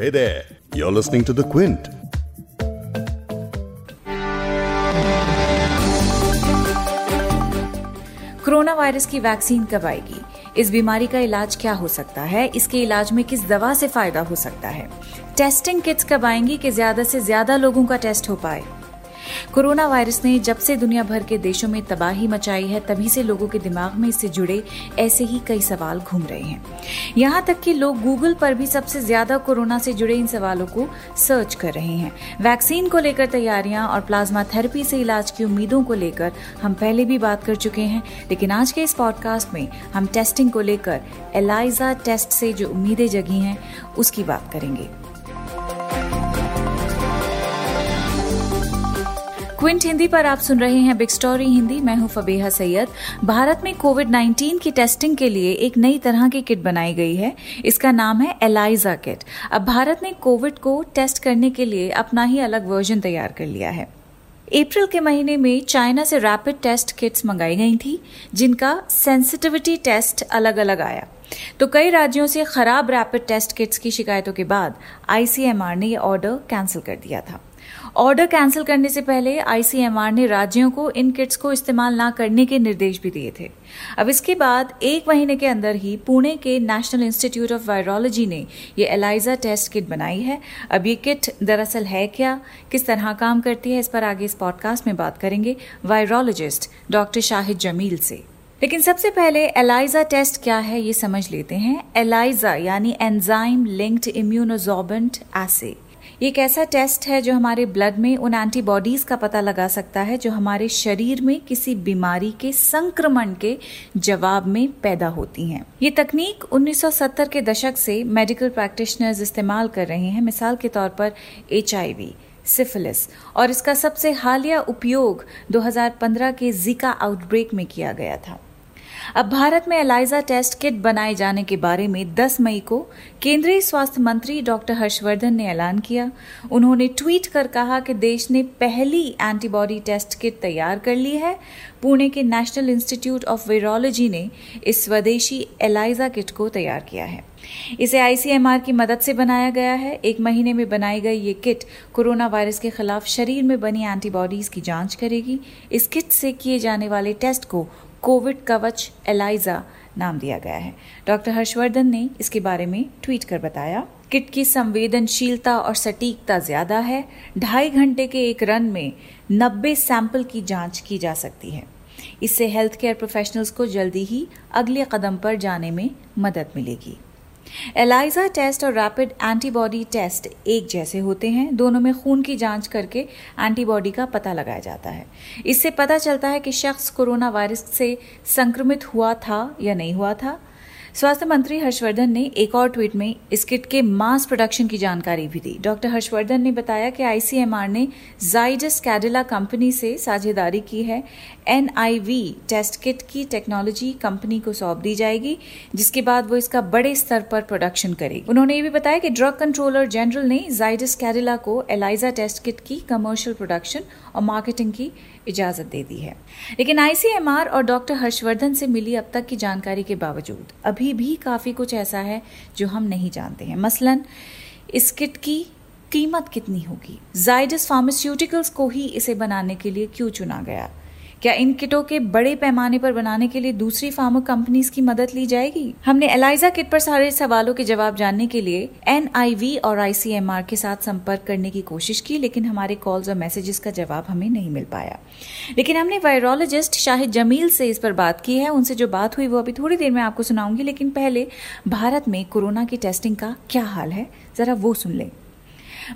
Hey there, you're listening to The Quint. Corona virus की vaccine कब आएगी? इस बीमारी का इलाज क्या हो सकता है? इसके इलाज में किस दवा से फ़ायदा हो सकता है? टेस्टिंग किट्स कब आएँगी कि ज़्यादा से ज़्यादा लोगों का टेस्ट हो पाए? कोरोना वायरस ने जब से दुनिया भर के देशों में तबाही मचाई है, तभी से लोगों के दिमाग में इससे जुड़े ऐसे ही कई सवाल घूम रहे हैं। यहाँ तक कि लोग गूगल पर भी सबसे ज़्यादा कोरोना से जुड़े इन सवालों को सर्च कर रहे हैं। वैक्सीन को लेकर तैयारियाँ और प्लाज्मा थेरेपी से इलाज की उम्मीदों को लेकर हम पहले भी बात कर चुके हैं, लेकिन आज के इस पॉडकास्ट में हम टेस्टिंग को लेकर एलाइजा टेस्ट से जो उम्मीदें जगी हैं, उसकी बात करेंगे। क्विंट हिंदी पर आप सुन रहे हैं बिग स्टोरी हिंदी। मैं हूँ फबेहा सैयद। भारत में कोविड 19 की टेस्टिंग के लिए एक नई तरह की किट बनाई गई है। इसका नाम है एलाइजा किट अब भारत ने कोविड को टेस्ट करने के लिए अपना ही अलग वर्जन तैयार कर लिया है। अप्रैल के महीने में चाइना से रैपिड टेस्ट किट्स मंगाई गई थी, जिनका सेंसिटिविटी टेस्ट अलग अलग आया। तो कई राज्यों से खराब रैपिड टेस्ट किट्स की शिकायतों के बाद आईसीएमआर ने यह ऑर्डर कैंसिल कर दिया था। ऑर्डर कैंसिल करने से पहले आईसीएमआर ने राज्यों को इन किट्स को इस्तेमाल ना करने के निर्देश भी दिए थे। अब इसके बाद एक महीने के अंदर ही पुणे के नेशनल इंस्टीट्यूट ऑफ़ वायरोलॉजी ने ये एलाइजा टेस्ट किट बनाई है। अब ये किट दरअसल है क्या, किस तरह काम करती है, इस पर आगे इस पॉडकास्ट में बात करेंगे वायरोलॉजिस्ट डॉक्टर शाहिद जमील से। लेकिन सबसे पहले एलाइजा टेस्ट क्या है, ये समझ लेते हैं। एलाइजा यानी एंजाइम लिंक्ड इम्यूनोजॉर्बेंट एसे ये एक ऐसा टेस्ट है जो हमारे ब्लड में उन एंटीबॉडीज का पता लगा सकता है जो हमारे शरीर में किसी बीमारी के संक्रमण के जवाब में पैदा होती हैं। ये तकनीक 1970 के दशक से मेडिकल प्रैक्टिशनर्स इस्तेमाल कर रहे हैं। मिसाल के तौर पर एचआईवी सिफिलिस और इसका सबसे हालिया उपयोग 2015 के जीका आउटब्रेक में किया गया था। अब भारत में एलाइजा टेस्ट किट बनाए जाने के बारे में 10 मई को केंद्रीय स्वास्थ्य मंत्री डॉक्टर हर्षवर्धन ने ऐलान किया। उन्होंने ट्वीट कर कहा कि देश ने पहली एंटीबॉडी टेस्ट किट तैयार कर ली है। पुणे के नेशनल इंस्टीट्यूट ऑफ़ वायरोलॉजी ने इस स्वदेशी एलाइजा किट को तैयार किया है। इसे आईसीएमआर की मदद से बनाया गया है। एक महीने में बनाई गई ये किट कोरोना वायरस के खिलाफ शरीर में बनी एंटीबॉडीज की जाँच करेगी। इस किट से किए जाने वाले टेस्ट को कोविड कवच एलाइजा नाम दिया गया है। डॉक्टर हर्षवर्धन ने इसके बारे में ट्वीट कर बताया, किट की संवेदनशीलता और सटीकता ज़्यादा है, ढाई घंटे के एक रन में 90 सैंपल की जाँच की जा सकती है। इससे हेल्थ केयर प्रोफेशनल्स को जल्दी ही अगले कदम पर जाने में मदद मिलेगी। एलाइजा टेस्ट और रैपिड एंटीबॉडी टेस्ट एक जैसे होते हैं। दोनों में खून की जाँच करके एंटीबॉडी का पता लगाया जाता है। इससे पता चलता है कि शख्स कोरोना वायरस से संक्रमित हुआ था या नहीं हुआ था। स्वास्थ्य मंत्री हर्षवर्धन ने एक और ट्वीट में इस किट के मास प्रोडक्शन की जानकारी भी दी। डॉक्टर हर्षवर्धन ने बताया कि आईसीएमआर ने जाइडस कैडिला कंपनी से साझेदारी की है। एनआईवी टेस्ट किट की टेक्नोलॉजी कंपनी को सौंप दी जाएगी, जिसके बाद वो इसका बड़े स्तर पर प्रोडक्शन करेगी। उन्होंने ये भी बताया कि ड्रग कंट्रोलर जनरल ने जाइडस कैडिला को एलाइजा टेस्ट किट की कमर्शियल प्रोडक्शन और मार्केटिंग की इजाज़त दे दी है। लेकिन आईसीएमआर और डॉक्टर हर्षवर्धन से मिली अब तक की जानकारी के बावजूद, अभी भी काफ़ी कुछ ऐसा है जो हम नहीं जानते हैं। मसलन इस किट की कीमत कितनी होगी? जाइडस फार्मास्यूटिकल्स को ही इसे बनाने के लिए क्यों चुना गया? क्या इन किटों के बड़े पैमाने पर बनाने के लिए दूसरी फार्मा कंपनीज़ की मदद ली जाएगी? हमने एलाइजा किट पर सारे सवालों के जवाब जानने के लिए एनआईवी और आईसीएमआर के साथ संपर्क करने की कोशिश की, लेकिन हमारे कॉल्स और मैसेजेस का जवाब हमें नहीं मिल पाया। लेकिन हमने वायरोलॉजिस्ट शाहिद जमील से इस पर बात की है। उनसे जो बात हुई, वो अभी थोड़ी देर में आपको सुनाऊँगी, लेकिन पहले भारत में कोरोना की टेस्टिंग का क्या हाल है? जरा वो सुन लें।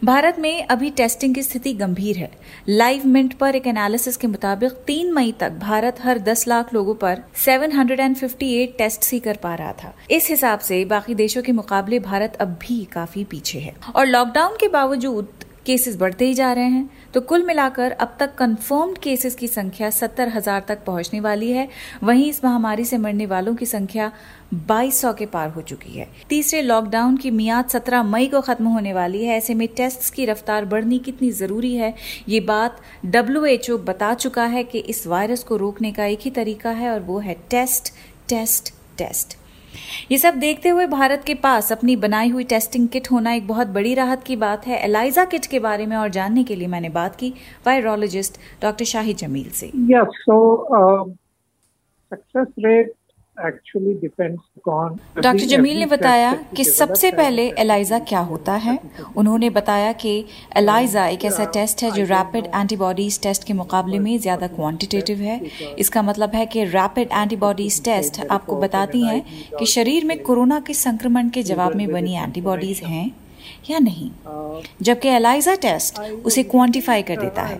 भारत में अभी टेस्टिंग की स्थिति गंभीर है। लाइव मिंट पर एक एनालिसिस के मुताबिक तीन मई तक भारत हर 10 लाख लोगों पर 758 टेस्ट ही कर पा रहा था। इस हिसाब से बाकी देशों के मुकाबले भारत अब भी काफ़ी पीछे है। और लॉकडाउन के बावजूद केसेस बढ़ते ही जा रहे हैं। तो कुल मिलाकर अब तक कंफर्म्ड केसेस की संख्या सत्तर हज़ार तक पहुँचने वाली है। वहीं इस महामारी से मरने वालों की संख्या बाईस सौ के पार हो चुकी है। तीसरे लॉकडाउन की मियाद सत्रह मई को खत्म होने वाली है। ऐसे में टेस्ट की रफ्तार बढ़नी कितनी ज़रूरी है, ये बात डब्ल्यू बता चुका है कि इस वायरस को रोकने का एक ही तरीका है और वो है टेस्ट टेस्ट टेस्ट ये सब देखते हुए भारत के पास अपनी बनाई हुई टेस्टिंग किट होना एक बहुत बड़ी राहत की बात है। एलाइजा किट के बारे में और जानने के लिए मैंने बात की वायरोलॉजिस्ट डॉक्टर शाहिद जमील से। Yes so success success depends doctor Jameel ने बताया कि सबसे पहले एलाइजा क्या होता है? उन्होंने बताया कि एलाइजा एक ऐसा टेस्ट है जो रैपिड एंटीबॉडीज टेस्ट के मुकाबले में ज़्यादा क्वांटिटेटिव है। इसका मतलब है कि रैपिड एंटीबॉडीज टेस्ट आपको बताती हैं कि शरीर में कोरोना के संक्रमण के जवाब में बनी एंटीबॉडीज हैं। या नहीं? जबकि एलाइजा टेस्ट उसे क्वांटिफाई कर देता है।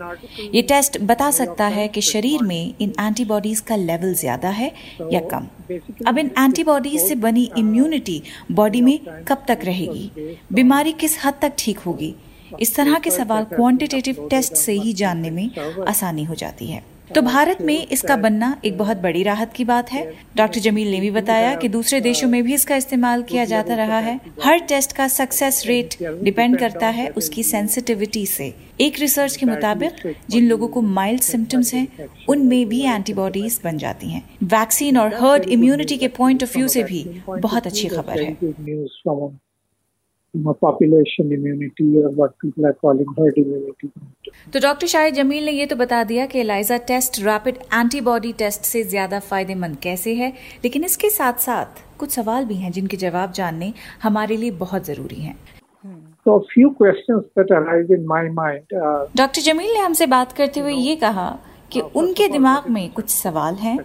ये टेस्ट बता सकता है कि शरीर में इन एंटीबॉडीज का लेवल ज़्यादा है या कम। अब इन एंटीबॉडीज से बनी इम्यूनिटी बॉडी में कब तक रहेगी? बीमारी किस हद तक ठीक होगी? इस तरह के सवाल क्वांटिटेटिव टेस्ट से ही जानने में आसानी हो जाती है। तो भारत में इसका बनना एक बहुत बड़ी राहत की बात है। डॉक्टर जमील ने भी बताया कि दूसरे देशों में भी इसका इस्तेमाल किया जाता रहा है। हर टेस्ट का सक्सेस रेट डिपेंड करता है उसकी सेंसिटिविटी से। एक रिसर्च के मुताबिक, जिन लोगों को माइल्ड सिम्टम्स हैं, उनमें भी एंटीबॉडीज बन जाती हैं। वैक्सीन और हर्ड इम्यूनिटी के पॉइंट ऑफ़ व्यू से भी बहुत अच्छी खबर है। Population immunity or what people are calling herd immunity. तो डॉक्टर शाहिद जमील ने ये तो बता दिया कि ELISA test rapid antibody test से ज़्यादा फ़ायदेमंद कैसे है लेकिन इसके साथ साथ कुछ सवाल भी हैं जिनके जवाब जानने हमारे लिए बहुत ज़रूरी हैं So a few questions that arise in my mind. Uh, doctor Jameel ने हमसे बात करते हुए ये कहा कि उनके दिमाग में कुछ सवाल हैं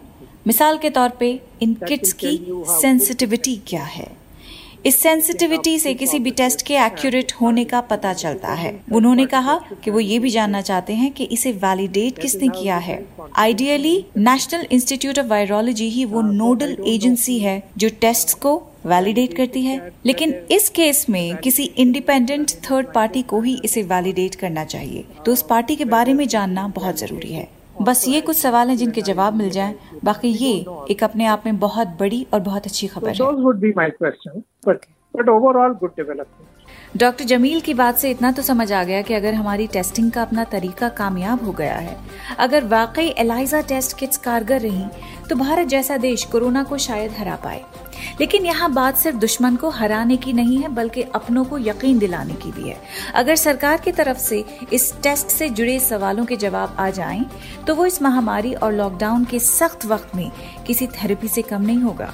मिसाल के तौर पे इन किट्स की सेंसिटिविटी क्या है इस सेंसिटिविटी से किसी भी टेस्ट के एक्यूरेट होने का पता चलता है। उन्होंने कहा कि वो ये भी जानना चाहते हैं कि इसे वैलिडेट किसने किया है। Ideally national institute of virology ही वो नोडल एजेंसी है जो टेस्ट को वैलिडेट करती है। लेकिन इस केस में किसी इंडिपेंडेंट थर्ड पार्टी को ही इसे वैलिडेट करना चाहिए। तो उस पार्टी के बारे में जानना बहुत ज़रूरी है। बस ये कुछ सवाल हैं जिनके जवाब मिल जाएँ। बाकी ये एक अपने आप में बहुत बड़ी और बहुत अच्छी खबर है। But overall good my doctor Jameel की बात से इतना तो समझ आ गया कि अगर हमारी टेस्टिंग का अपना तरीका कामयाब हो गया है अगर वाकई एलाइजा टेस्ट किट्स कारगर रही तो भारत जैसा देश कोरोना को शायद हरा पाए। लेकिन यहाँ बात सिर्फ़ दुश्मन को हराने की नहीं है बल्कि अपनों को यकीन दिलाने की भी है। अगर सरकार की तरफ़ से इस टेस्ट से जुड़े सवालों के जवाब आ जाएँ, तो वो इस महामारी और लॉकडाउन के सख्त वक्त में किसी थेरेपी से कम नहीं होगा।